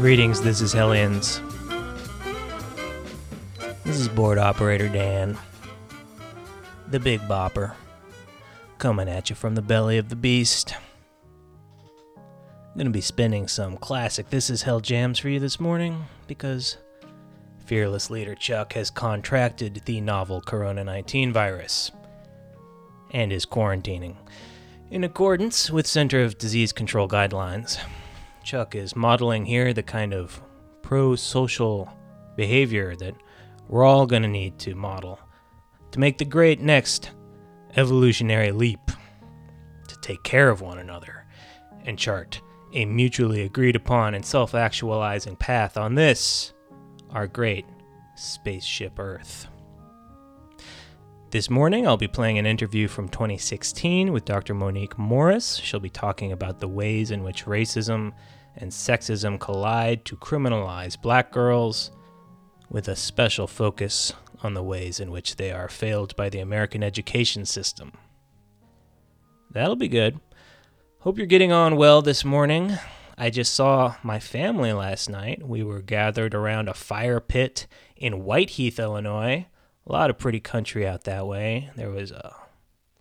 Greetings, this is Hellions. This is board operator Dan, the Big Bopper, coming at you from the belly of the beast. I'm gonna be spinning some classic This Is Hell jams for you this morning because fearless leader Chuck has contracted the novel Corona 19 virus and is quarantining. In accordance with Center of Disease Control guidelines, Chuck is modeling here the kind of pro social behavior that we're all going to need to model to make the great next evolutionary leap to take care of one another and chart a mutually agreed upon and self actualizing path on this, our great spaceship Earth. This morning, I'll be playing an interview from 2016 with Dr. Monique Morris. She'll be talking about the ways in which racism and sexism collide to criminalize black girls, with a special focus on the ways in which they are failed by the American education system. That'll be good. Hope you're getting on well this morning. I just saw my family last night. We were gathered around a fire pit in White Heath, Illinois a lot of pretty country out that way. There was a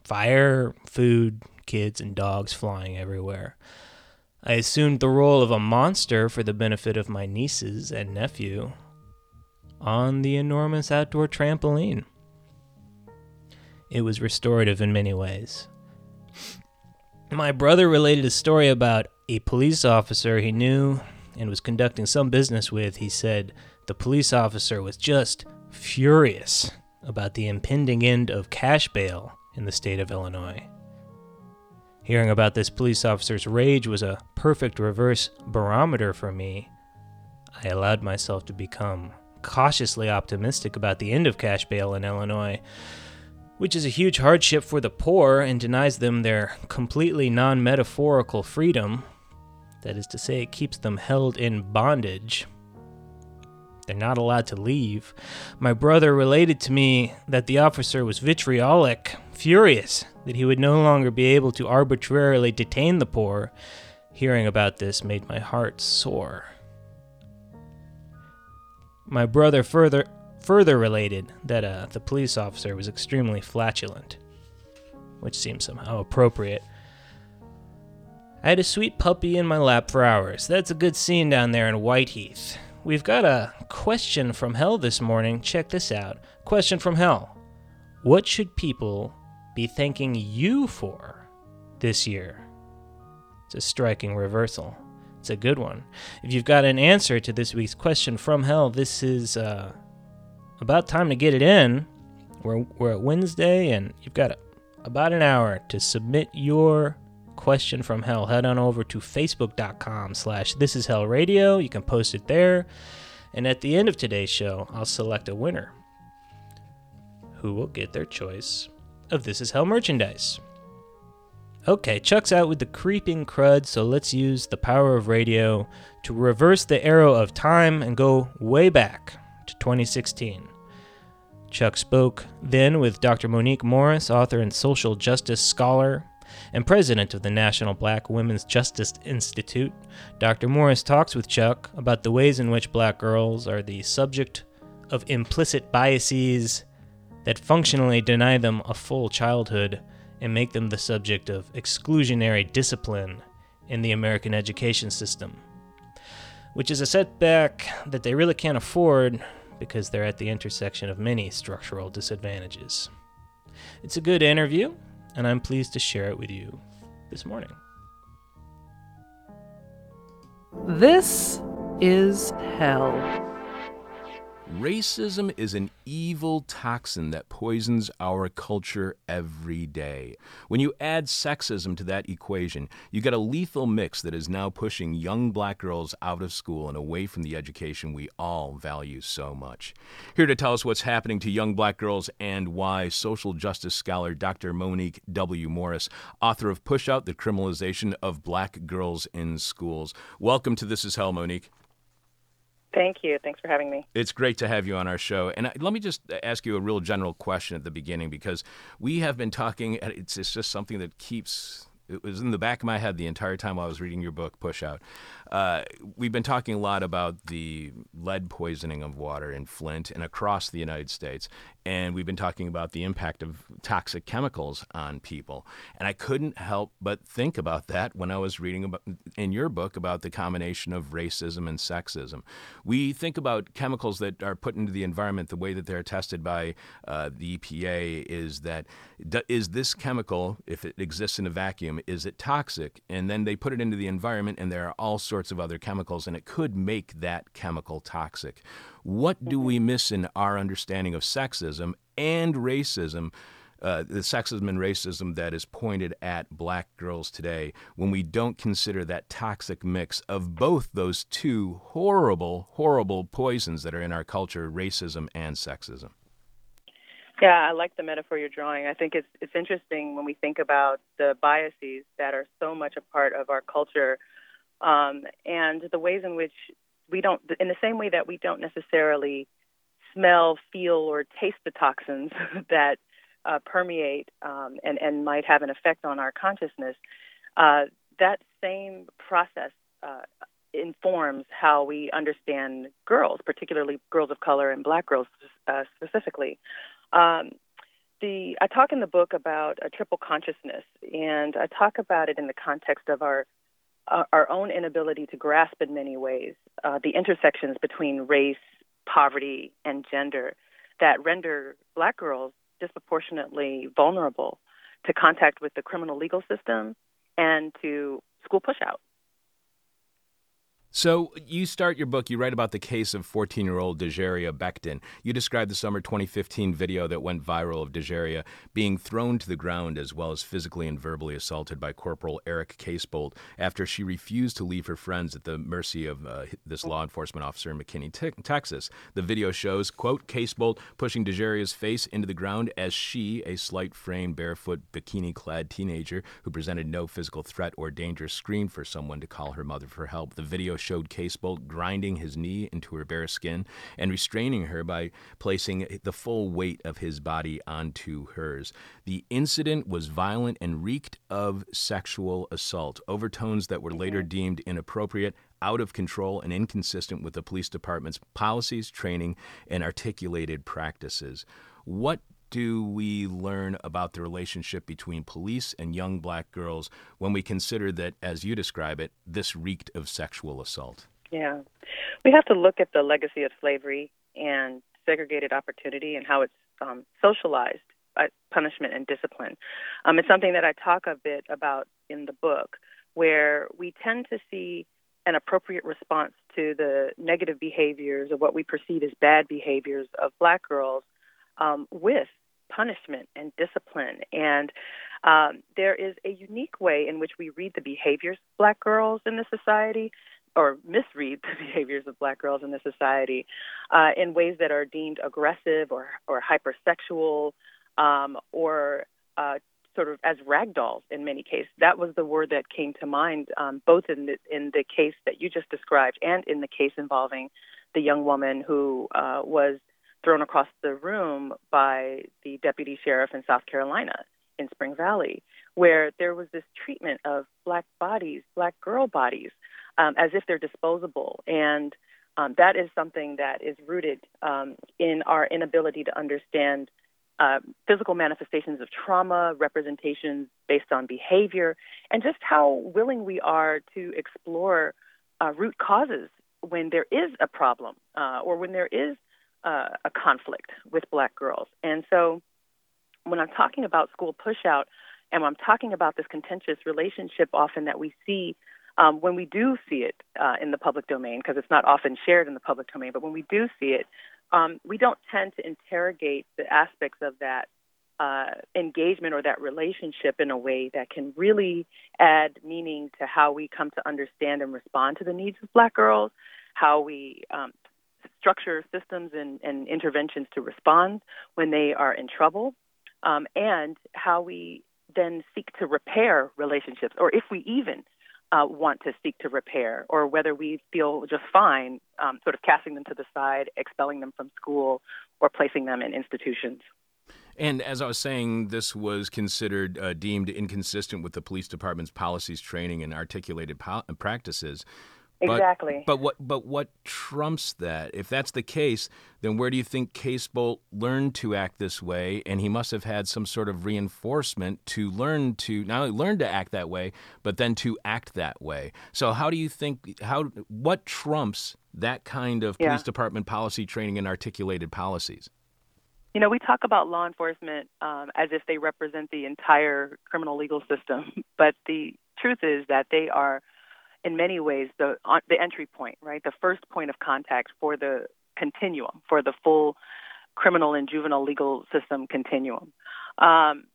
fire, food, kids, and dogs flying everywhere. I assumed the role of a monster for the benefit of my nieces and nephew on the enormous outdoor trampoline. It was restorative in many ways. My brother related a story about a police officer he knew and was conducting some business with. He said the police officer was just furious about the impending end of cash bail in the state of Illinois. Hearing about this police officer's rage was a perfect reverse barometer for me. I allowed myself to become cautiously optimistic about the end of cash bail in Illinois, which is a huge hardship for the poor and denies them their completely non metaphorical freedom. That is to say, it keeps them held in bondage they're not allowed to leave. My brother related to me that the officer was vitriolic, furious that he would no longer be able to arbitrarily detain the poor. Hearing about this made my heart sore. My brother further further related that uh, the police officer was extremely flatulent, which seems somehow appropriate. I had a sweet puppy in my lap for hours. That's a good scene down there in White Heath. We've got a question from hell this morning. Check this out. Question from hell. What should people be thanking you for this year? It's a striking reversal. It's a good one. If you've got an answer to this week's question from hell, this is uh, about time to get it in. We're, we're at Wednesday, and you've got about an hour to submit your question from hell, head on over to facebook.com slash this is hell radio. You can post it there. And at the end of today's show, I'll select a winner who will get their choice of This Is Hell merchandise. Okay, Chuck's out with the creeping crud, so let's use the power of radio to reverse the arrow of time and go way back to 2016. Chuck spoke then with Dr. Monique Morris, author and social justice scholar, and president of the National Black Women's Justice Institute, Dr. Morris talks with Chuck about the ways in which black girls are the subject of implicit biases that functionally deny them a full childhood and make them the subject of exclusionary discipline in the American education system, which is a setback that they really can't afford because they're at the intersection of many structural disadvantages. It's a good interview, and I'm pleased to share it with you this morning. This is hell. Racism is an evil toxin that poisons our culture every day. When you add sexism to that equation, you get a lethal mix that is now pushing young black girls out of school and away from the education we all value so much. Here to tell us what's happening to young black girls and why, social justice scholar Dr. Monique W. Morris, author of Push Out the Criminalization of Black Girls in Schools. Welcome to This Is Hell, Monique. Thank you. Thanks for having me. It's great to have you on our show. And let me just ask you a real general question at the beginning because we have been talking, it's, it's just something that keeps it was in the back of my head the entire time while I was reading your book, Push Out. Uh, we've been talking a lot about the lead poisoning of water in Flint and across the United States. And we've been talking about the impact of toxic chemicals on people. And I couldn't help but think about that when I was reading about, in your book about the combination of racism and sexism. We think about chemicals that are put into the environment the way that they're tested by uh, the EPA is that is this chemical, if it exists in a vacuum, is it toxic? And then they put it into the environment and there are all sorts sorts of other chemicals, and it could make that chemical toxic. What do we miss in our understanding of sexism and racism? Uh, the sexism and racism that is pointed at black girls today when we don't consider that toxic mix of both those two horrible, horrible poisons that are in our culture racism and sexism. Yeah, I like the metaphor you're drawing. I think it's it's interesting when we think about the biases that are so much a part of our culture um, and the ways in which we don't, in the same way that we don't necessarily smell, feel, or taste the toxins that uh, permeate um, and, and might have an effect on our consciousness, uh, that same process uh, informs how we understand girls, particularly girls of color and black girls uh, specifically. Um, the I talk in the book about a triple consciousness, and I talk about it in the context of our uh, our own inability to grasp in many ways uh, the intersections between race, poverty, and gender that render black girls disproportionately vulnerable to contact with the criminal legal system and to school pushout. So you start your book, you write about the case of 14-year-old Dajerria Becton. You describe the summer 2015 video that went viral of Dajerria being thrown to the ground as well as physically and verbally assaulted by Corporal Eric Casebolt after she refused to leave her friends at the mercy of uh, this law enforcement officer in McKinney, Texas. The video shows, quote, Casebolt pushing Dajerria's face into the ground as she, a slight-framed, barefoot, bikini-clad teenager who presented no physical threat or danger, screamed for someone to call her mother for help. The video showed Casebolt grinding his knee into her bare skin and restraining her by placing the full weight of his body onto hers. The incident was violent and reeked of sexual assault, overtones that were later deemed inappropriate out of control and inconsistent with the police department's policies, training, and articulated practices. What do we learn about the relationship between police and young black girls when we consider that, as you describe it, this reeked of sexual assault? Yeah. We have to look at the legacy of slavery and segregated opportunity and how it's um, socialized uh, punishment and discipline. Um, it's something that I talk a bit about in the book, where we tend to see an appropriate response to the negative behaviors or what we perceive as bad behaviors of black girls um, with punishment and discipline. And um, there is a unique way in which we read the behaviors of black girls in the society or misread the behaviors of black girls in the society uh, in ways that are deemed aggressive or, or hypersexual um, or uh, sort of as ragdolls in many cases. That was the word that came to mind, um, both in the, in the case that you just described and in the case involving the young woman who uh, was thrown across the room by the deputy sheriff in South Carolina in Spring Valley, where there was this treatment of black bodies, black girl bodies, um, as if they're disposable. And um, that is something that is rooted um, in our inability to understand uh, physical manifestations of trauma, representations based on behavior, and just how willing we are to explore uh, root causes when there is a problem uh, or when there is uh, a conflict with black girls. And so when I'm talking about school pushout and when I'm talking about this contentious relationship often that we see um, when we do see it uh, in the public domain, because it's not often shared in the public domain, but when we do see it, um, we don't tend to interrogate the aspects of that uh, engagement or that relationship in a way that can really add meaning to how we come to understand and respond to the needs of black girls, how we um, structure systems and, and interventions to respond when they are in trouble, um, and how we then seek to repair relationships, or if we even uh, want to seek to repair, or whether we feel just fine, um, sort of casting them to the side, expelling them from school, or placing them in institutions. And as I was saying, this was considered uh, deemed inconsistent with the police department's policies, training, and articulated po- practices. Exactly. But what but what trumps that? If that's the case, then where do you think Casebolt learned to act this way? And he must have had some sort of reinforcement to learn to not only learn to act that way, but then to act that way. So how do you think how what trumps that kind of police department policy training and articulated policies? You know, we talk about law enforcement um, as if they represent the entire criminal legal system, but the truth is that they are in many ways the the entry point, right? The first point of contact for the continuum, for the full criminal and juvenile legal system continuum. Um,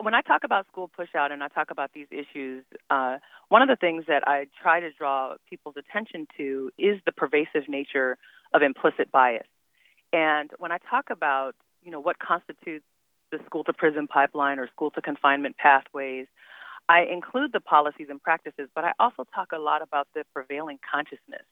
when I talk about school pushout and I talk about these issues, uh, one of the things that I try to draw people's attention to is the pervasive nature of implicit bias. And when I talk about, you know, what constitutes the school to prison pipeline or school to confinement pathways, I include the policies and practices, but I also talk a lot about the prevailing consciousness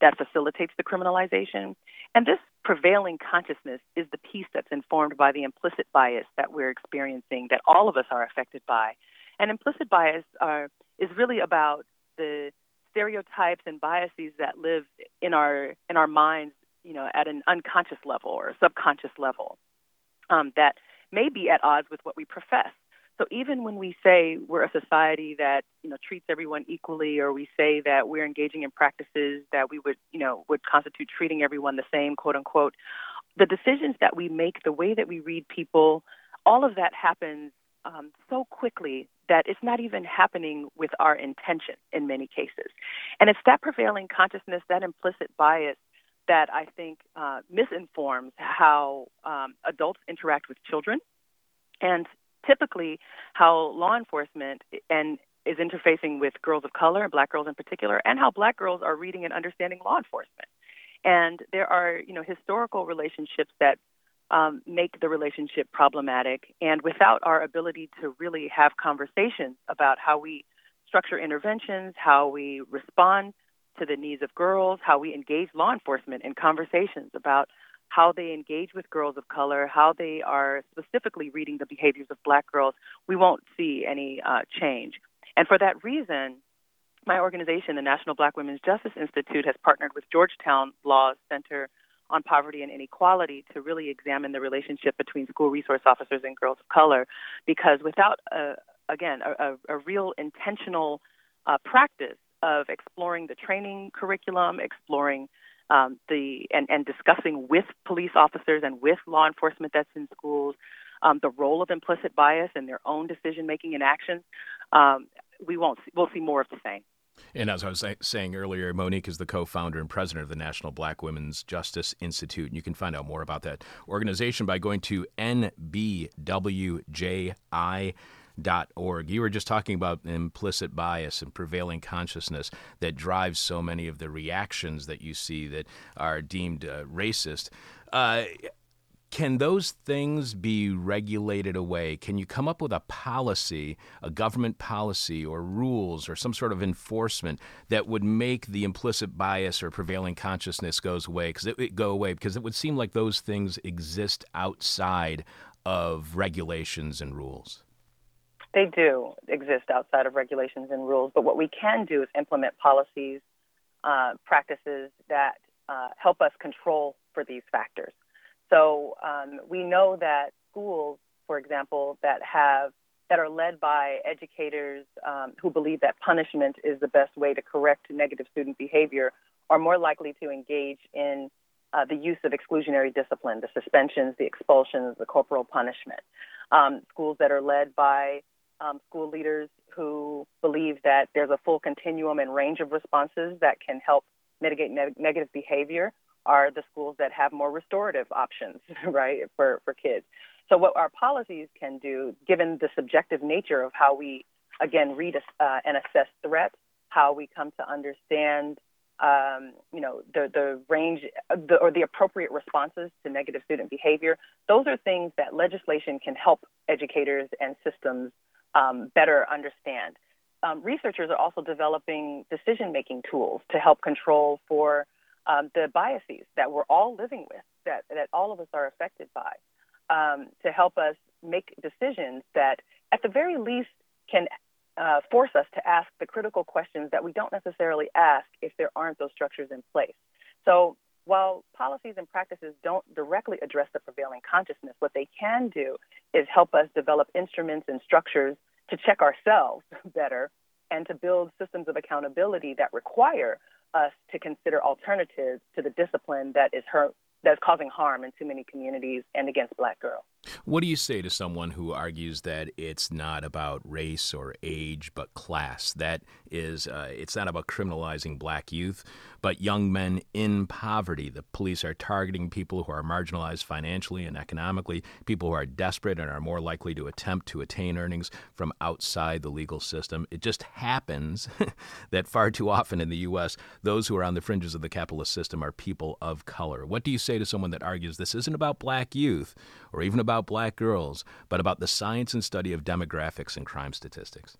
that facilitates the criminalization. And this prevailing consciousness is the piece that's informed by the implicit bias that we're experiencing, that all of us are affected by. And implicit bias are, is really about the stereotypes and biases that live in our in our minds, you know, at an unconscious level or subconscious level, um, that may be at odds with what we profess. So even when we say we're a society that you know treats everyone equally, or we say that we're engaging in practices that we would you know would constitute treating everyone the same, quote unquote, the decisions that we make, the way that we read people, all of that happens um, so quickly that it's not even happening with our intention in many cases. And it's that prevailing consciousness, that implicit bias that I think uh, misinforms how um, adults interact with children and typically how law enforcement and is interfacing with girls of color, and black girls in particular, and how black girls are reading and understanding law enforcement. And there are, you know, historical relationships that um, make the relationship problematic. And without our ability to really have conversations about how we structure interventions, how we respond to the needs of girls, how we engage law enforcement in conversations about how they engage with girls of color, how they are specifically reading the behaviors of black girls, we won't see any uh, change. And for that reason, my organization, the National Black Women's Justice Institute, has partnered with Georgetown Law's Center on Poverty and Inequality to really examine the relationship between school resource officers and girls of color. Because without, a, again, a, a real intentional uh, practice of exploring the training curriculum, exploring um, the and, and discussing with police officers and with law enforcement that's in schools um, the role of implicit bias in their own decision making and actions, um, we won't see, we'll see more of the same. And as I was saying earlier, Monique is the co founder and president of the National Black Women's Justice Institute. And you can find out more about that organization by going to nbwji org. You were just talking about implicit bias and prevailing consciousness that drives so many of the reactions that you see that are deemed uh, racist. Uh, can those things be regulated away? Can you come up with a policy, a government policy or rules or some sort of enforcement that would make the implicit bias or prevailing consciousness goes away? Because it would go away because it would seem like those things exist outside of regulations and rules. They do exist outside of regulations and rules, but what we can do is implement policies, uh, practices that uh, help us control for these factors. So um, we know that schools, for example, that have that are led by educators um, who believe that punishment is the best way to correct negative student behavior are more likely to engage in uh, the use of exclusionary discipline, the suspensions, the expulsions, the corporal punishment. Um, schools that are led by um, school leaders who believe that there's a full continuum and range of responses that can help mitigate ne- negative behavior are the schools that have more restorative options, right, for, for kids. So, what our policies can do, given the subjective nature of how we, again, read uh, and assess threats, how we come to understand, um, you know, the, the range the, or the appropriate responses to negative student behavior, those are things that legislation can help educators and systems um, better understand. um, researchers are also developing decision making tools to help control for um, the biases that we're all living with, that, that all of us are affected by, um, to help us make decisions that, at the very least, can uh, force us to ask the critical questions that we don't necessarily ask if there aren't those structures in place. So, while policies and practices don't directly address the prevailing consciousness, what they can do is help us develop instruments and structures to check ourselves better and to build systems of accountability that require us to consider alternatives to the discipline that is hurt, that's causing harm in too many communities and against black girls. What do you say to someone who argues that it's not about race or age, but class? That is, uh, it's not about criminalizing black youth, but young men in poverty. The police are targeting people who are marginalized financially and economically, people who are desperate and are more likely to attempt to attain earnings from outside the legal system. It just happens that far too often in the U.S., those who are on the fringes of the capitalist system are people of color. What do you say to someone that argues this isn't about black youth or even about black girls, but about the science and study of demographics and crime statistics?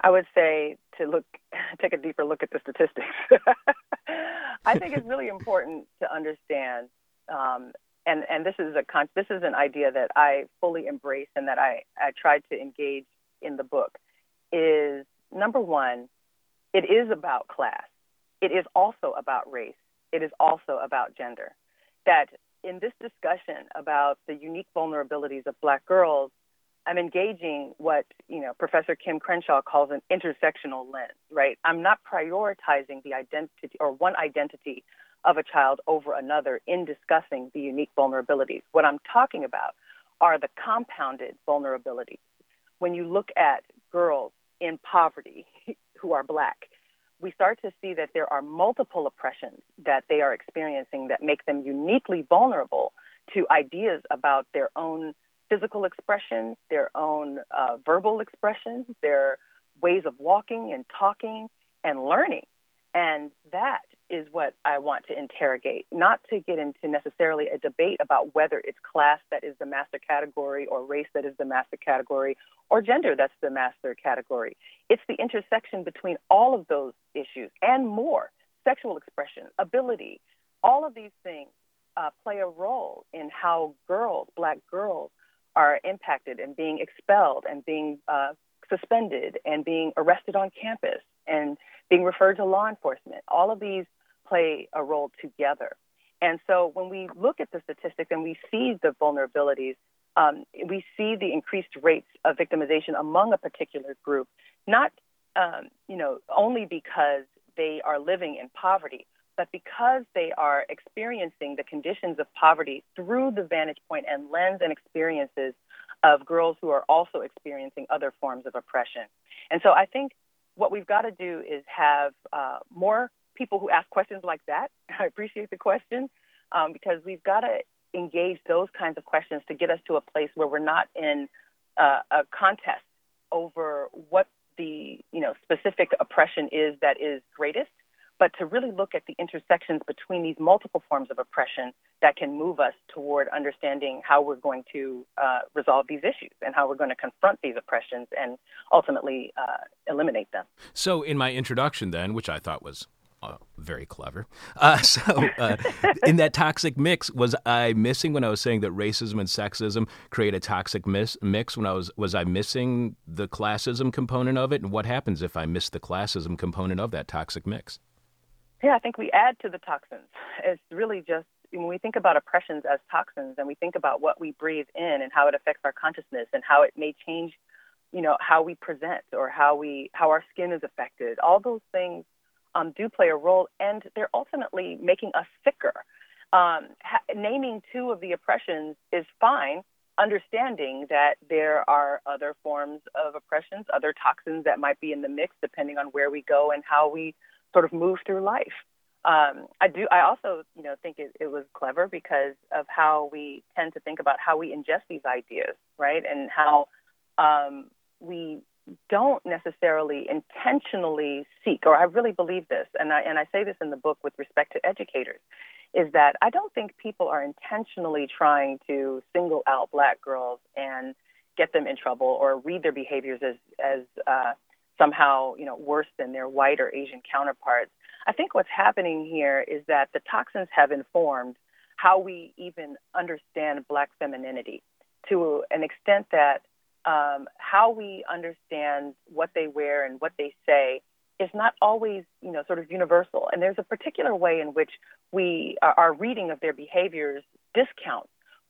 I would say to look, take a deeper look at the statistics. I think it's really important to understand, um, and and this is a con- this is an idea that I fully embrace and that I I tried to engage in the book. Is number one, it is about class. It is also about race. It is also about gender. That in this discussion about the unique vulnerabilities of Black girls, I'm engaging what you know Professor Kim Crenshaw calls an intersectional lens. Right? I'm not prioritizing the identity or one identity of a child over another in discussing the unique vulnerabilities. What I'm talking about are the compounded vulnerabilities. When you look at girls in poverty who are black, we start to see that there are multiple oppressions that they are experiencing that make them uniquely vulnerable to ideas about their own physical expression, their own uh, verbal expression, their ways of walking and talking and learning. And that is what I want to interrogate, not to get into necessarily a debate about whether it's class that is the master category or race that is the master category or gender that's the master category. It's the intersection between all of those issues and more sexual expression, ability, all of these things uh, play a role in how girls, black girls, are impacted and being expelled and being uh, suspended and being arrested on campus and being referred to law enforcement. All of these play a role together. And so when we look at the statistics and we see the vulnerabilities, um, we see the increased rates of victimization among a particular group, not um, you know only because they are living in poverty, but because they are experiencing the conditions of poverty through the vantage point and lens and experiences of girls who are also experiencing other forms of oppression. And so I think what we've got to do is have uh, more people who ask questions like that. I appreciate the question um, because we've got to engage those kinds of questions to get us to a place where we're not in uh, a contest over what the you know specific oppression is that is greatest, but to really look at the intersections between these multiple forms of oppression that can move us toward understanding how we're going to uh, resolve these issues and how we're going to confront these oppressions and ultimately uh, eliminate them. So, in my introduction, then, which I thought was uh, very clever. Uh, so, uh, in that toxic mix, was I missing when I was saying that racism and sexism create a toxic mis- mix? When I was was I missing the classism component of it? And what happens if I miss the classism component of that toxic mix? Yeah, I think we add to the toxins. It's really just when we think about oppressions as toxins, and we think about what we breathe in and how it affects our consciousness and how it may change, you know, how we present or how we how our skin is affected. All those things um, do play a role, and they're ultimately making us sicker. Um, ha- naming two of the oppressions is fine, understanding that there are other forms of oppressions, other toxins that might be in the mix, depending on where we go and how we sort of move through life. Um, I do. I also, you know, think it, it was clever because of how we tend to think about how we ingest these ideas, right, and how um, we don't necessarily intentionally seek, or I really believe this, and I and I say this in the book with respect to educators, is that I don't think people are intentionally trying to single out black girls and get them in trouble or read their behaviors as as uh, somehow, you know, worse than their white or Asian counterparts. I think what's happening here is that the toxins have informed how we even understand black femininity to an extent that um, how we understand what they wear and what they say is not always, you know, sort of universal. And there's a particular way in which we, our reading of their behaviors discount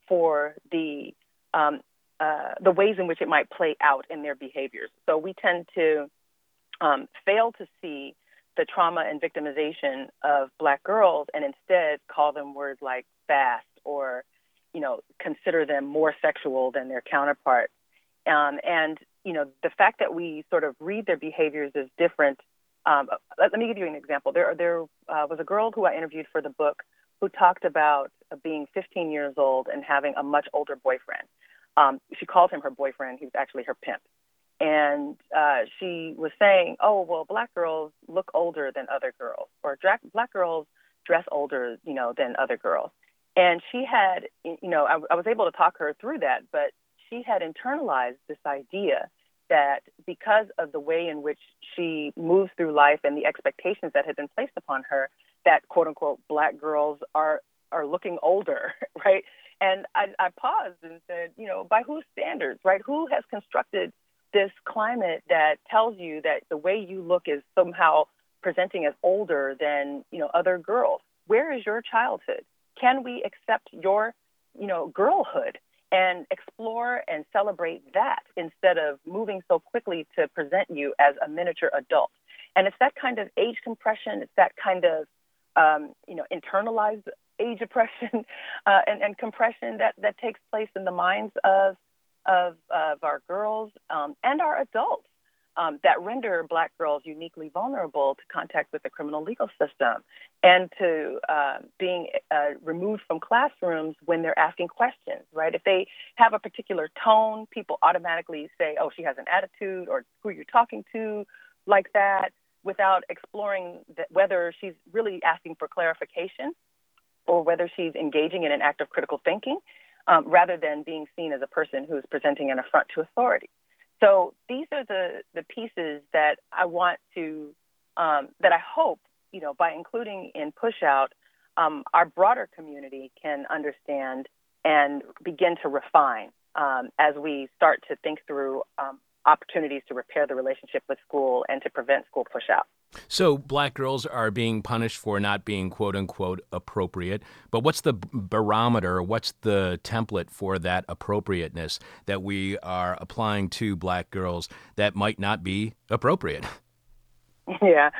for the um, uh, the ways in which it might play out in their behaviors. So we tend to um, fail to see the trauma and victimization of black girls and instead call them words like fast or, you know, consider them more sexual than their counterparts. Um, and, you know, the fact that we sort of read their behaviors as different. Um, let, let, me give you an example. There, there uh, was a girl who I interviewed for the book who talked about being 15 years old and having a much older boyfriend. Um, she called him her boyfriend. He was actually her pimp. And uh, she was saying, oh, well, black girls look older than other girls, or black, black girls dress older, you know, than other girls. And she had, you know, I, I was able to talk her through that, but she had internalized this idea that because of the way in which she moves through life and the expectations that had been placed upon her, that quote unquote black girls are are looking older, right? And I, I paused and said, you know, by whose standards, right? Who has constructed this climate that tells you that the way you look is somehow presenting as older than, you know, other girls? Where is your childhood? Can we accept your, you know, girlhood and explore and celebrate that instead of moving so quickly to present you as a miniature adult? And it's that kind of age compression, it's that kind of um, you know, internalized age oppression uh, and, and, compression that, that takes place in the minds of, of, of our girls um, and our adults um, that render black girls uniquely vulnerable to contact with the criminal legal system and to uh, being uh, removed from classrooms when they're asking questions, right? If they have a particular tone, people automatically say, oh, she has an attitude or who are you're talking to like that without exploring that whether she's really asking for clarification or whether she's engaging in an act of critical thinking um, rather than being seen as a person who's presenting an affront to authority. So these are the, the pieces that I want to, um, that I hope, you know, by including in Push Out, um, our broader community can understand and begin to refine um, as we start to think through um, opportunities to repair the relationship with school and to prevent school pushout. So, black girls are being punished for not being quote unquote appropriate. But what's the barometer? What's the template for that appropriateness that we are applying to black girls that might not be appropriate? Yeah.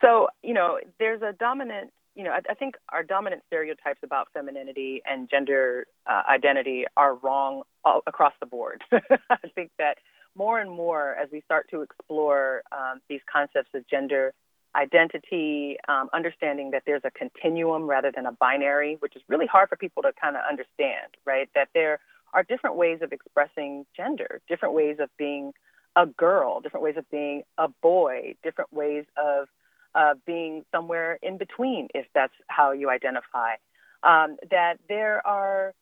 So, you know, there's a dominant, you know, I, I think our dominant stereotypes about femininity and gender uh, identity are wrong all, across the board. I think that more and more as we start to explore um, these concepts of gender identity, um, understanding that there's a continuum rather than a binary, which is really hard for people to kind of understand, right? That there are different ways of expressing gender, different ways of being a girl, different ways of being a boy, different ways of uh, being somewhere in between, if that's how you identify. Um, that there are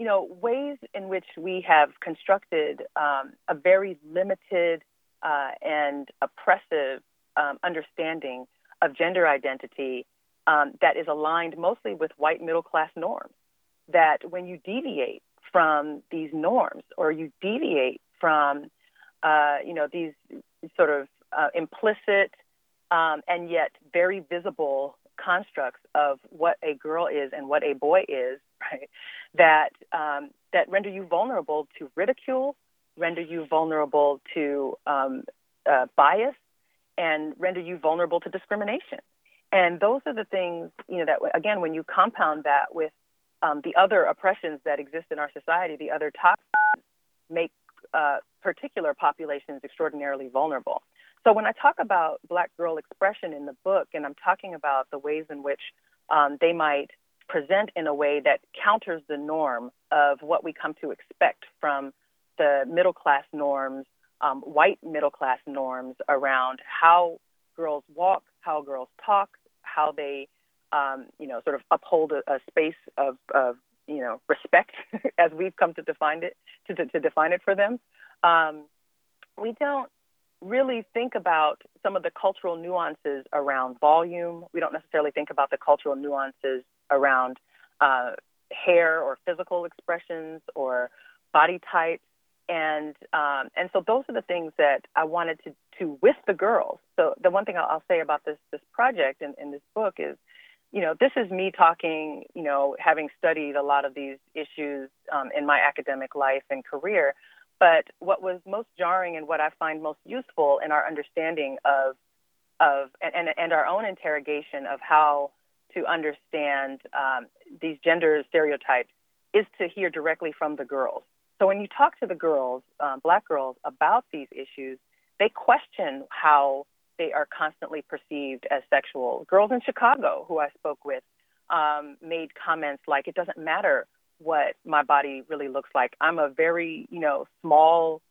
you know, ways in which we have constructed um, a very limited uh, and oppressive um, understanding of gender identity um, that is aligned mostly with white middle class norms. That when you deviate from these norms or you deviate from, uh, you know, these sort of uh, implicit um, and yet very visible constructs of what a girl is and what a boy is, right? That um, that render you vulnerable to ridicule, render you vulnerable to um, uh, bias, and render you vulnerable to discrimination. And those are the things, you know, that again, when you compound that with um, the other oppressions that exist in our society, the other toxins make uh, particular populations extraordinarily vulnerable. So when I talk about black girl expression in the book, and I'm talking about the ways in which um, they might present in a way that counters the norm of what we come to expect from the middle class norms, um, white middle class norms around how girls walk, how girls talk, how they, um, you know, sort of uphold a, a space of, of, you know, respect as we've come to define it to, to, to define it for them. Um, we don't really think about some of the cultural nuances around volume. We don't necessarily think about the cultural nuances around uh, hair or physical expressions or body types. And um, and so those are the things that I wanted to to with the girls. So the one thing I'll, I'll say about this this project and in this book is, you know, this is me talking, you know, having studied a lot of these issues um, in my academic life and career. But what was most jarring and what I find most useful in our understanding of of and and our own interrogation of how to understand um, these gender stereotypes is to hear directly from the girls. So when you talk to the girls, um, black girls, about these issues, they question how they are constantly perceived as sexual. Girls in Chicago, who I spoke with, um, made comments like, "It doesn't matter what my body really looks like. I'm a very, you know, small,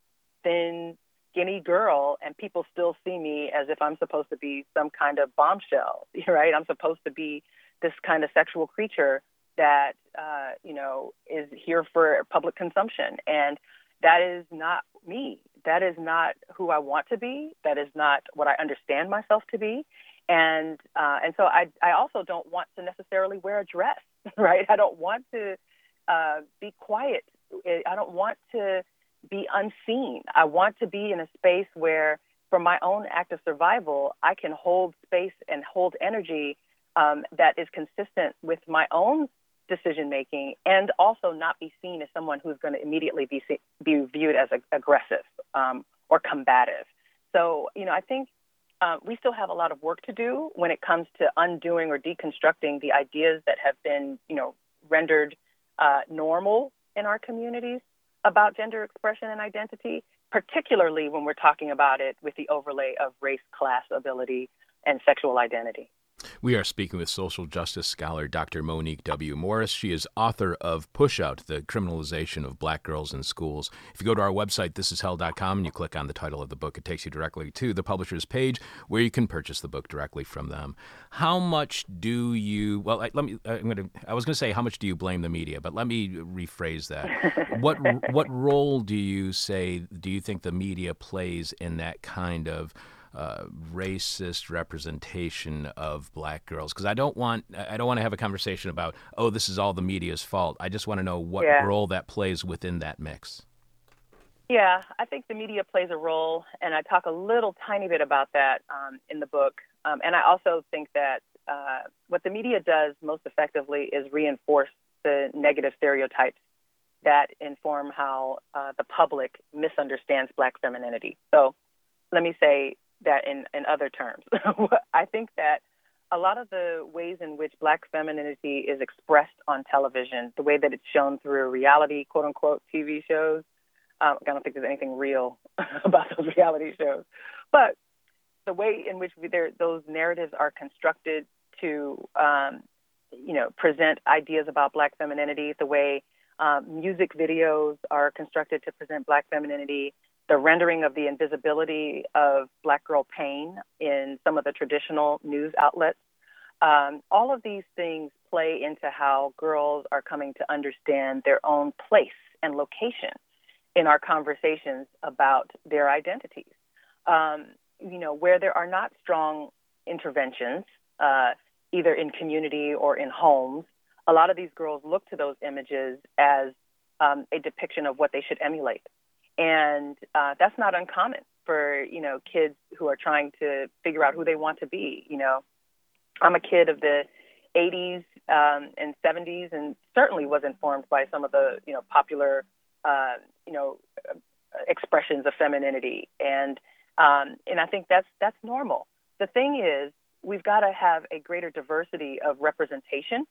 thin, skinny girl, and people still see me as if I'm supposed to be some kind of bombshell, right? I'm supposed to be this kind of sexual creature that, uh, you know, is here for public consumption. And that is not me. That is not who I want to be. That is not what I understand myself to be. And uh, and so I I also don't want to necessarily wear a dress, right? I don't want to uh, be quiet. I don't want to be unseen. I want to be in a space where, for my own act of survival, I can hold space and hold energy um, that is consistent with my own decision making, and also not be seen as someone who's going to immediately be be viewed as a, aggressive um, or combative. So, you know, I think uh, we still have a lot of work to do when it comes to undoing or deconstructing the ideas that have been, you know, rendered uh, normal in our communities about gender expression and identity, particularly when we're talking about it with the overlay of race, class, ability, and sexual identity. We are speaking with social justice scholar Dr. Monique W. Morris. She is author of Push Out, the criminalization of black girls in schools. If you go to our website, thisishell.com, and you click on the title of the book, it takes you directly to the publisher's page where you can purchase the book directly from them. How much do you, well, I, let me, I'm gonna, I was going to say, how much do you blame the media? But let me rephrase that. what, what role do you say, do you think the media plays in that kind of uh, racist representation of black girls because I don't want I don't want to have a conversation about oh this is all the media's fault. I just want to know what yeah. role that plays within that mix. Yeah, I think the media plays a role, and I talk a little tiny bit about that um, in the book. Um, and I also think that uh, what the media does most effectively is reinforce the negative stereotypes that inform how uh, the public misunderstands black femininity. So let me say that in, in other terms. I think that a lot of the ways in which black femininity is expressed on television, the way that it's shown through reality, quote unquote, TV shows, um, I don't think there's anything real about those reality shows. But the way in which we, those narratives are constructed to, um, you know, present ideas about black femininity, the way um, music videos are constructed to present black femininity, the rendering of the invisibility of black girl pain in some of the traditional news outlets. Um, all of these things play into how girls are coming to understand their own place and location in our conversations about their identities. Um, you know, where there are not strong interventions, uh, either in community or in homes, a lot of these girls look to those images as um, a depiction of what they should emulate and uh, that's not uncommon for you know kids who are trying to figure out who they want to be. You know, I'm a kid of the 80s um, and 70s, and certainly was informed by some of the you know popular uh, you know expressions of femininity, and um, and I think that's that's normal. The thing is, we've got to have a greater diversity of representation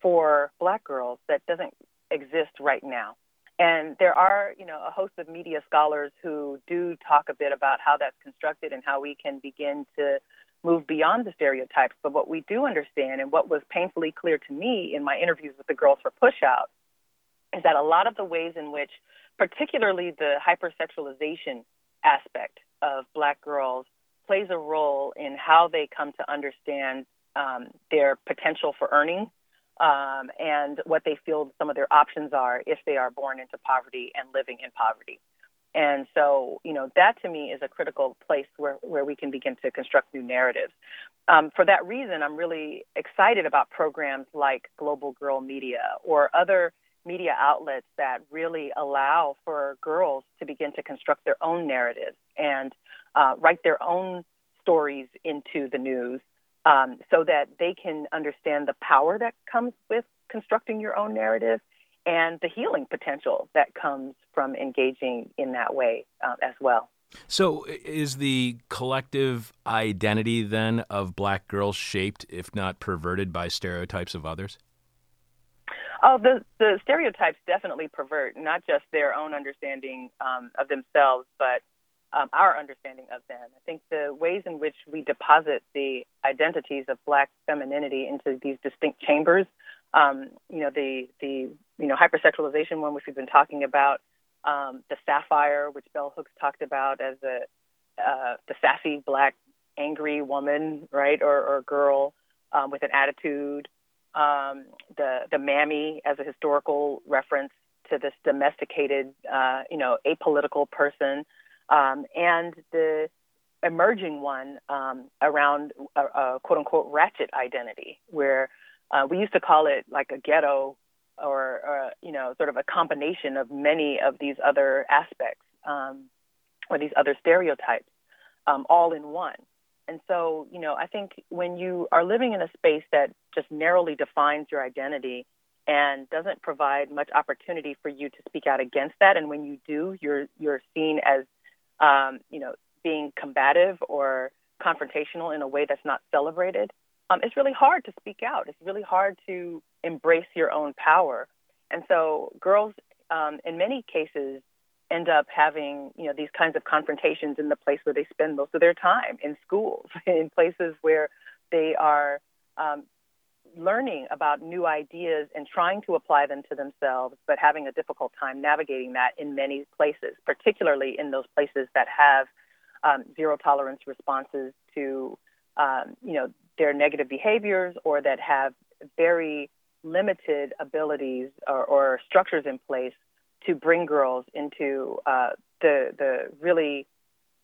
for Black girls that doesn't exist right now. And there are, you know, a host of media scholars who do talk a bit about how that's constructed and how we can begin to move beyond the stereotypes. But what we do understand, and what was painfully clear to me in my interviews with the girls for Push Out, is that a lot of the ways in which, particularly the hypersexualization aspect of Black girls, plays a role in how they come to understand um, their potential for earning um, and what they feel some of their options are if they are born into poverty and living in poverty. And so, you know, that to me is a critical place where, where we can begin to construct new narratives. Um, for that reason, I'm really excited about programs like Global Girl Media or other media outlets that really allow for girls to begin to construct their own narratives and uh, write their own stories into the news um, so that they can understand the power that comes with constructing your own narrative and the healing potential that comes from engaging in that way uh, as well. So, is the collective identity then of black girls shaped, if not perverted, by stereotypes of others? Oh, the the stereotypes definitely pervert not just their own understanding um, of themselves, but um, our understanding of them. I think the ways in which we deposit the identities of Black femininity into these distinct chambers, um, you know, the the you know hypersexualization one, which we've been talking about, um, the sapphire, which Bell Hooks talked about as a uh, the sassy Black angry woman, right, or, or girl um, with an attitude. Um, the the mammy as a historical reference to this domesticated, uh, you know, apolitical person um, and the emerging one um, around a, a, quote unquote ratchet identity, where uh, we used to call it like a ghetto or, or, you know, sort of a combination of many of these other aspects um, or these other stereotypes um, all in one. And so, you know, I think when you are living in a space that just narrowly defines your identity and doesn't provide much opportunity for you to speak out against that, and when you do, you're you're seen as um, you know, being combative or confrontational in a way that's not celebrated, um, it's really hard to speak out. It's really hard to embrace your own power. And so girls, um, in many cases, end up having, you know, these kinds of confrontations in the place where they spend most of their time, in schools, in places where they are um, learning about new ideas and trying to apply them to themselves, but having a difficult time navigating that in many places, particularly in those places that have um, zero tolerance responses to, um, you know, their negative behaviors or that have very limited abilities or, or structures in place to bring girls into uh, the the really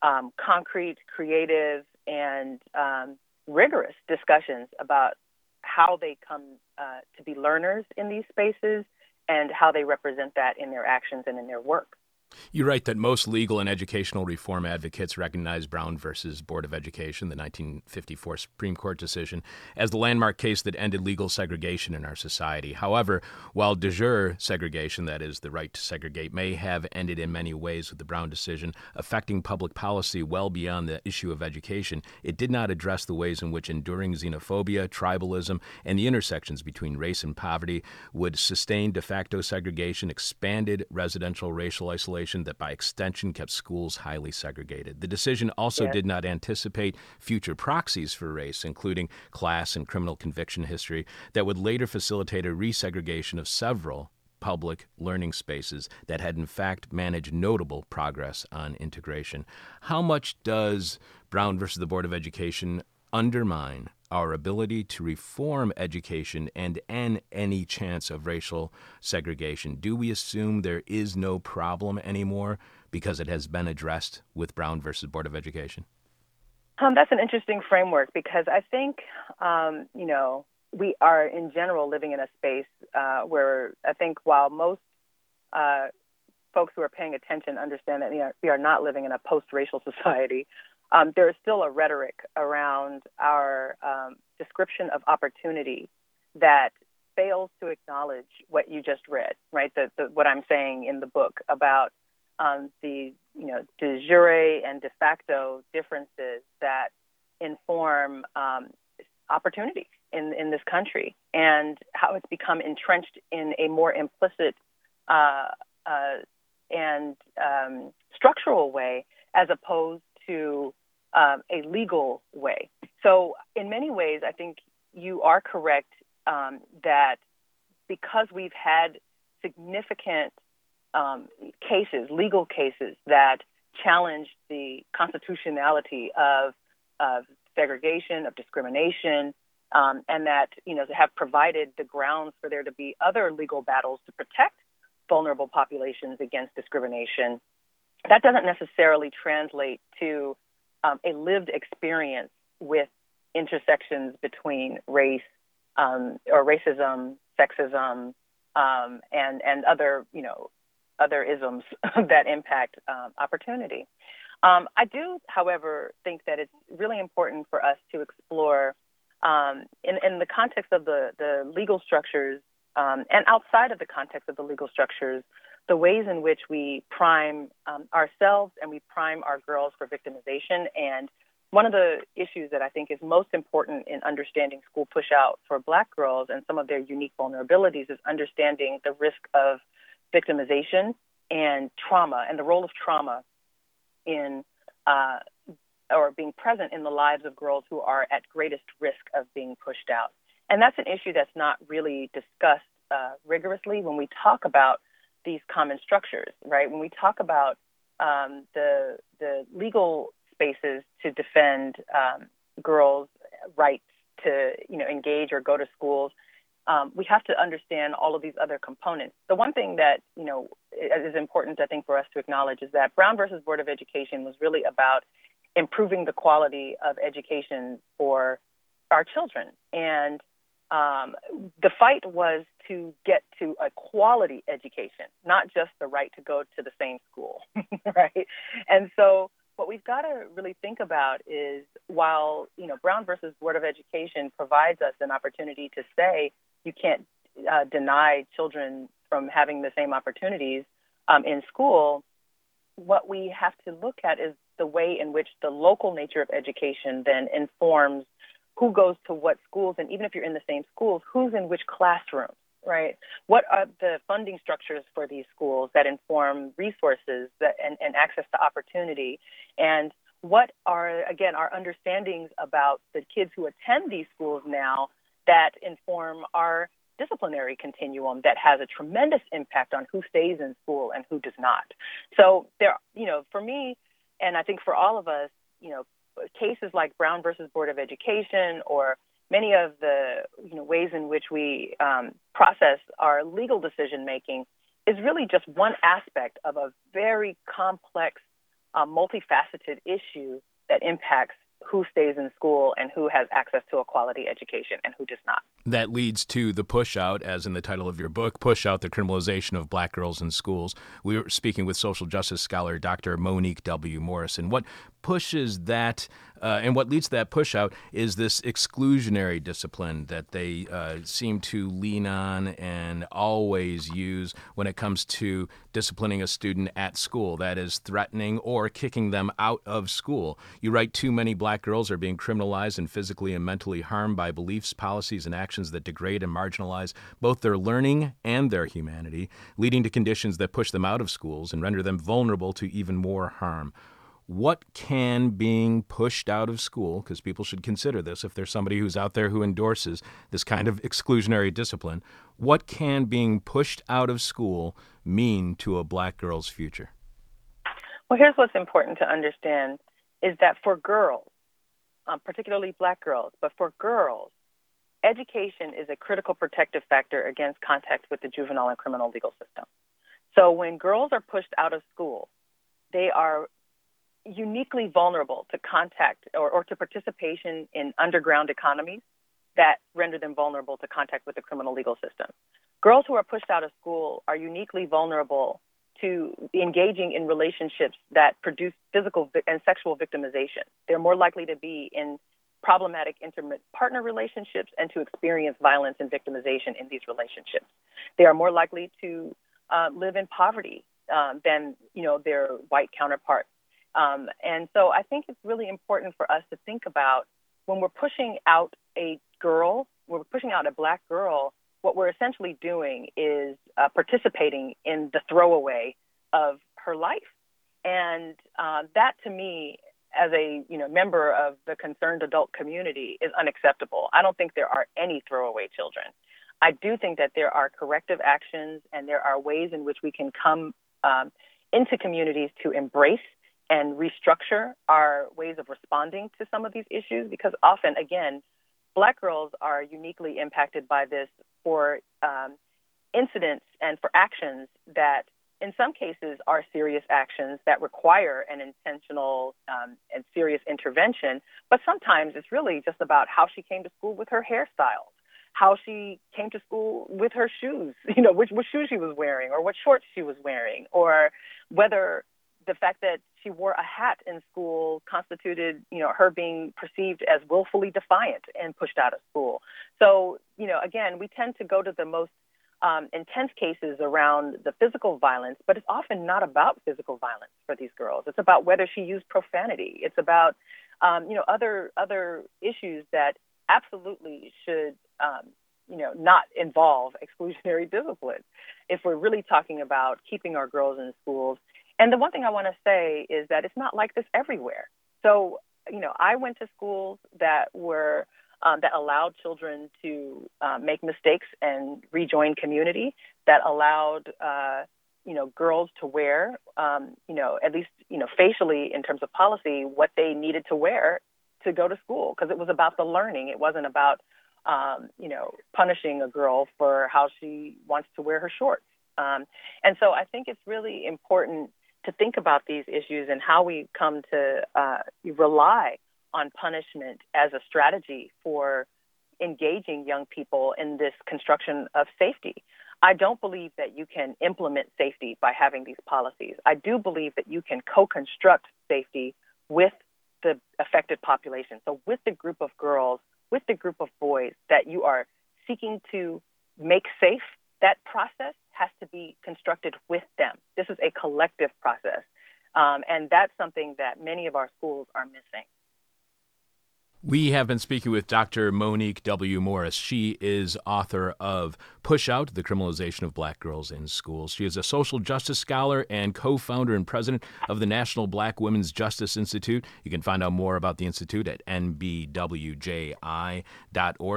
um, concrete, creative, and um, rigorous discussions about how they come uh, to be learners in these spaces and how they represent that in their actions and in their work. You write that most legal and educational reform advocates recognize Brown versus Board of Education, the 1954 Supreme Court decision, as the landmark case that ended legal segregation in our society. However, while de jure segregation, that is, the right to segregate, may have ended in many ways with the Brown decision, affecting public policy well beyond the issue of education, it did not address the ways in which enduring xenophobia, tribalism, and the intersections between race and poverty would sustain de facto segregation, expanded residential racial isolation that by extension kept schools highly segregated. The decision also yeah. did not anticipate future proxies for race, including class and criminal conviction history, that would later facilitate a resegregation of several public learning spaces that had in fact managed notable progress on integration. How much does Brown versus the Board of Education undermine our ability to reform education and end any chance of racial segregation? Do we assume there is no problem anymore because it has been addressed with Brown versus Board of Education? Um, that's an interesting framework because I think, um, you know, we are in general living in a space uh, where I think while most uh, folks who are paying attention understand that you know, we are not living in a post-racial society, um, there is still a rhetoric around our um, description of opportunity that fails to acknowledge what you just read, right? The, the, what I'm saying in the book about um, the you know de jure and de facto differences that inform um, opportunity in in this country, and how it's become entrenched in a more implicit uh, uh, and um, structural way, as opposed to um, a legal way. So, in many ways, I think you are correct um, that because we've had significant um, cases, legal cases, that challenge the constitutionality of, of segregation, of discrimination, um, and that you know have provided the grounds for there to be other legal battles to protect vulnerable populations against discrimination that doesn't necessarily translate to um, a lived experience with intersections between race um, or racism, sexism, um, and and other you know other isms that impact um, opportunity. Um, I do, however, think that it's really important for us to explore um, in, in the context of the, the legal structures and outside of the context of the legal structures, the ways in which we prime um, ourselves and we prime our girls for victimization. And one of the issues that I think is most important in understanding school pushout for black girls and some of their unique vulnerabilities is understanding the risk of victimization and trauma and the role of trauma in uh, or being present in the lives of girls who are at greatest risk of being pushed out. And that's an issue that's not really discussed uh, rigorously when we talk about these common structures, right? When we talk about um, the the legal spaces to defend um, girls' rights to you know engage or go to schools, um, we have to understand all of these other components. The one thing that you know is important, I think, for us to acknowledge is that Brown versus Board of Education was really about improving the quality of education for our children, and um, the fight was to get to a quality education, not just the right to go to the same school, right? And so what we've got to really think about is while you know Brown versus Board of Education provides us an opportunity to say you can't uh, deny children from having the same opportunities um, in school, what we have to look at is the way in which the local nature of education then informs who goes to what schools, and even if you're in the same schools, who's in which classrooms, right? What are the funding structures for these schools that inform resources that, and, and access to opportunity? And what are, again, our understandings about the kids who attend these schools now that inform our disciplinary continuum that has a tremendous impact on who stays in school and who does not. So there, you know, for me, and I think for all of us, you know, cases like Brown versus Board of Education or many of the you know, ways in which we um, process our legal decision making is really just one aspect of a very complex, uh, multifaceted issue that impacts who stays in school and who has access to a quality education and who does not. That leads to the push out, as in the title of your book, Push Out the Criminalization of Black Girls in Schools. We were speaking with social justice scholar Dr. Monique W. Morris. What pushes that uh, and what leads to that push out is this exclusionary discipline that they uh, seem to lean on and always use when it comes to disciplining a student at school. That is threatening or kicking them out of school. You write too many black girls are being criminalized and physically and mentally harmed by beliefs, policies, and actions that degrade and marginalize both their learning and their humanity, leading to conditions that push them out of schools and render them vulnerable to even more harm what can being pushed out of school, because people should consider this if there's somebody who's out there who endorses this kind of exclusionary discipline, what can being pushed out of school mean to a black girl's future? Well, here's what's important to understand is that for girls, um, particularly black girls, but for girls, education is a critical protective factor against contact with the juvenile and criminal legal system. So when girls are pushed out of school, they are uniquely vulnerable to contact or, or to participation in underground economies that render them vulnerable to contact with the criminal legal system. Girls who are pushed out of school are uniquely vulnerable to engaging in relationships that produce physical and sexual victimization. They're more likely to be in problematic intimate partner relationships and to experience violence and victimization in these relationships. They are more likely to uh, live in poverty um, than you know their white counterparts um, and so I think it's really important for us to think about when we're pushing out a girl, we're pushing out a black girl, what we're essentially doing is uh, participating in the throwaway of her life. And uh, that to me, as a you know member of the concerned adult community, is unacceptable. I don't think there are any throwaway children. I do think that there are corrective actions and there are ways in which we can come um, into communities to embrace and restructure our ways of responding to some of these issues because often, again, black girls are uniquely impacted by this for um, incidents and for actions that in some cases, are serious actions that require an intentional um, and serious intervention. But sometimes it's really just about how she came to school with her hairstyles, how she came to school with her shoes, you know, which, which shoes she was wearing, or what shorts she was wearing, or whether the fact that she wore a hat in school constituted, you know, her being perceived as willfully defiant and pushed out of school. So, you know, again, we tend to go to the most um, intense cases around the physical violence, but it's often not about physical violence for these girls. It's about whether she used profanity. It's about, um, you know, other other issues that absolutely should, um, you know, not involve exclusionary discipline. If we're really talking about keeping our girls in schools, and the one thing I want to say is that it's not like this everywhere. So, you know, I went to schools that were um, that allowed children to uh, make mistakes and rejoin community, that allowed uh, you know girls to wear, um, you know, at least you know facially in terms of policy, what they needed to wear to go to school because it was about the learning. It wasn't about um, you know punishing a girl for how she wants to wear her shorts. Um, and so I think it's really important to think about these issues and how we come to uh, rely on punishment as a strategy for engaging young people in this construction of safety. I don't believe that you can implement safety by having these policies. I do believe that you can co construct safety with the affected population. So, with the group of girls, with the group of boys that you are seeking to make safe, that process has to be constructed with them. This is a collective process. Um, and that's something that many of our schools are missing. We have been speaking with Dr. Monique W. Morris. She is author of Push Out The Criminalization of Black Girls in Schools. She is a social justice scholar and co founder and president of the National Black Women's Justice Institute. You can find out more about the Institute at nbwji.org.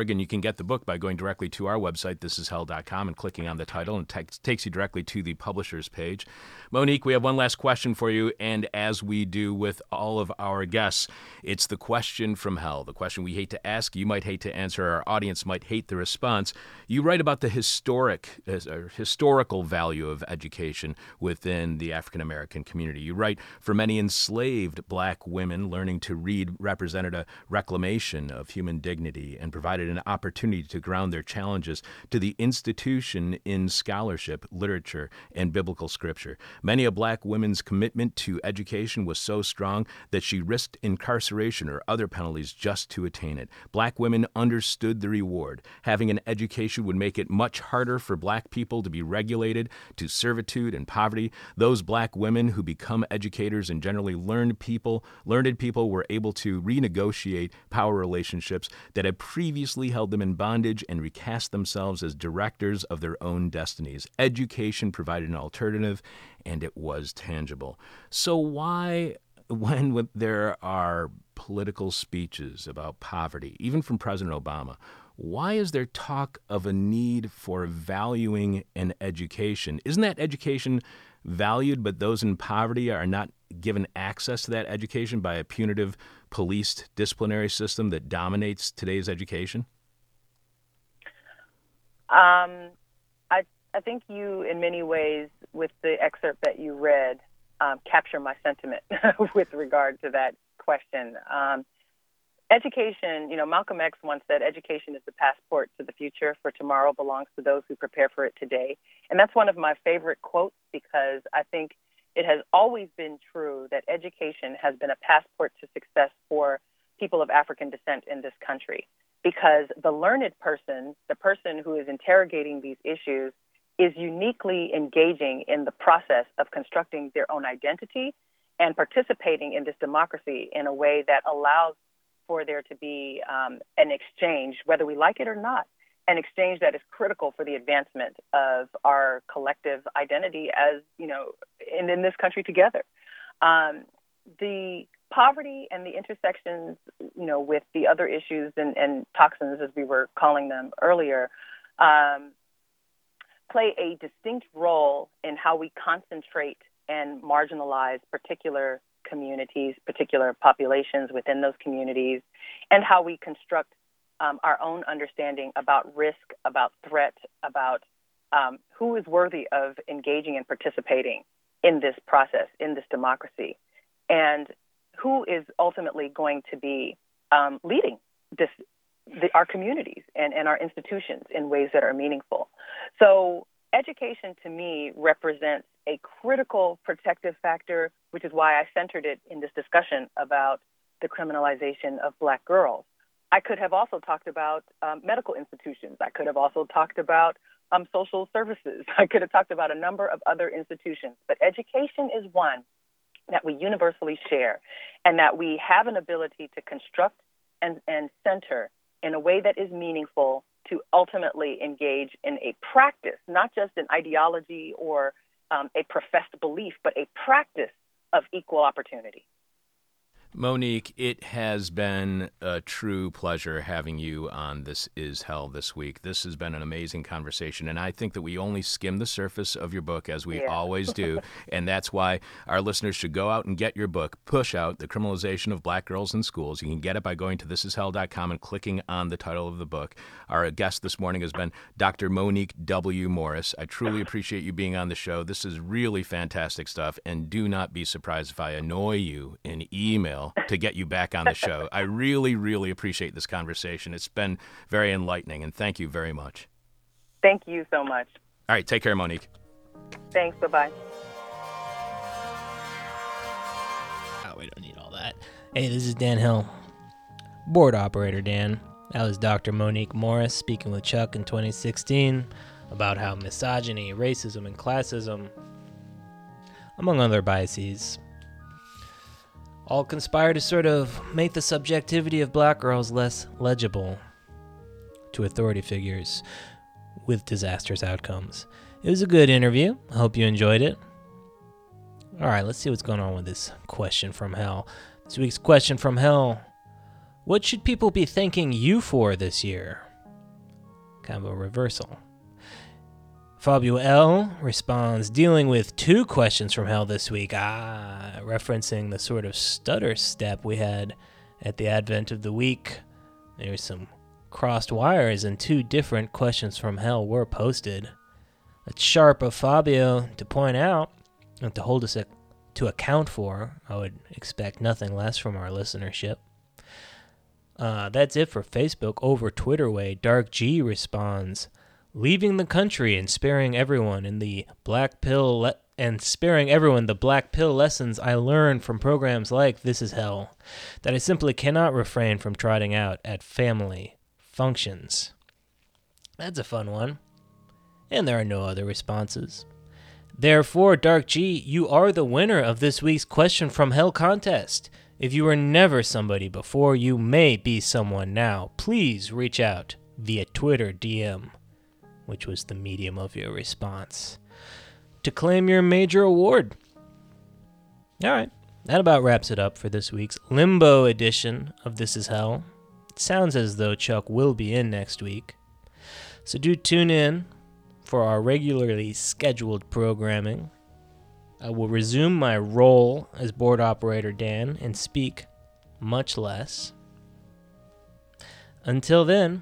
And you can get the book by going directly to our website, thisishell.com, and clicking on the title, and it takes you directly to the publisher's page. Monique, we have one last question for you. And as we do with all of our guests, it's the question from hell the question we hate to ask, you might hate to answer, our audience might hate the response. You write about the historic, uh, historical value of education within the African American community. You write, for many enslaved black women, learning to read represented a reclamation of human dignity and provided an opportunity to ground their challenges to the institution in scholarship, literature, and biblical scripture. Many a black woman's commitment to education was so strong that she risked incarceration or other penalties just to attain it. Black women understood the reward. Having an education would make it much harder for black people to be regulated to servitude and poverty. Those black women who become educators and generally learned people, learned people were able to renegotiate power relationships that had previously held them in bondage and recast themselves as directors of their own destinies. Education provided an alternative and it was tangible. So why when there are political speeches about poverty, even from President Obama, why is there talk of a need for valuing an education? Isn't that education valued, but those in poverty are not given access to that education by a punitive policed disciplinary system that dominates today's education? Um, I I think you, in many ways, with the excerpt that you read, um, capture my sentiment with regard to that question. Um, education, you know, Malcolm X once said, education is the passport to the future, for tomorrow belongs to those who prepare for it today. And that's one of my favorite quotes because I think it has always been true that education has been a passport to success for people of African descent in this country. Because the learned person, the person who is interrogating these issues, is uniquely engaging in the process of constructing their own identity and participating in this democracy in a way that allows for there to be um, an exchange, whether we like it or not, an exchange that is critical for the advancement of our collective identity as, you know, in, in this country together. Um, the poverty and the intersections, you know, with the other issues and, and toxins, as we were calling them earlier, um, play a distinct role in how we concentrate and marginalize particular communities, particular populations within those communities, and how we construct um, our own understanding about risk, about threat, about um, who is worthy of engaging and participating in this process, in this democracy, and who is ultimately going to be um, leading this, the, our communities and, and our institutions in ways that are meaningful. So, education to me represents a critical protective factor, which is why I centered it in this discussion about the criminalization of black girls. I could have also talked about um, medical institutions. I could have also talked about um, social services. I could have talked about a number of other institutions, but education is one that we universally share and that we have an ability to construct and, and center in a way that is meaningful to ultimately engage in a practice, not just an ideology or um, a professed belief, but a practice of equal opportunity. Monique, it has been a true pleasure having you on This Is Hell this week. This has been an amazing conversation, and I think that we only skim the surface of your book, as we Yeah. always do. and that's why our listeners should go out and get your book, Push Out The Criminalization of Black Girls in Schools. You can get it by going to thisishell.com and clicking on the title of the book. Our guest this morning has been Dr. Monique W. Morris. I truly appreciate you being on the show. This is really fantastic stuff, and do not be surprised if I annoy you in email to get you back on the show. I really, really appreciate this conversation. It's been very enlightening, and thank you very much. Thank you so much. All right, take care, Monique. Thanks. Bye bye. Oh, ah, we don't need all that. Hey, this is Dan Hill, board operator Dan. That was Dr. Monique Morris speaking with Chuck in 2016 about how misogyny, racism, and classism, among other biases, all conspire to sort of make the subjectivity of black girls less legible to authority figures with disastrous outcomes. It was a good interview. I hope you enjoyed it. All right, let's see what's going on with this question from hell. This week's question from hell What should people be thanking you for this year? Kind of a reversal. Fabio L responds, dealing with two questions from hell this week. Ah, referencing the sort of stutter step we had at the advent of the week. There's some crossed wires, and two different questions from hell were posted. It's sharp of Fabio to point out and to hold us ac- to account for. I would expect nothing less from our listenership. Uh, that's it for Facebook. Over Twitter way, Dark G responds, leaving the country and sparing everyone in the black pill le- and sparing everyone the black pill lessons I learned from programs like This Is Hell that I simply cannot refrain from trotting out at family functions. That's a fun one. And there are no other responses. Therefore, Dark G, you are the winner of this week's Question from Hell contest. If you were never somebody before, you may be someone now. Please reach out via Twitter DM, which was the medium of your response, to claim your major award. All right, that about wraps it up for this week's Limbo edition of This Is Hell. It sounds as though Chuck will be in next week. So do tune in for our regularly scheduled programming. I will resume my role as board operator Dan and speak much less. Until then,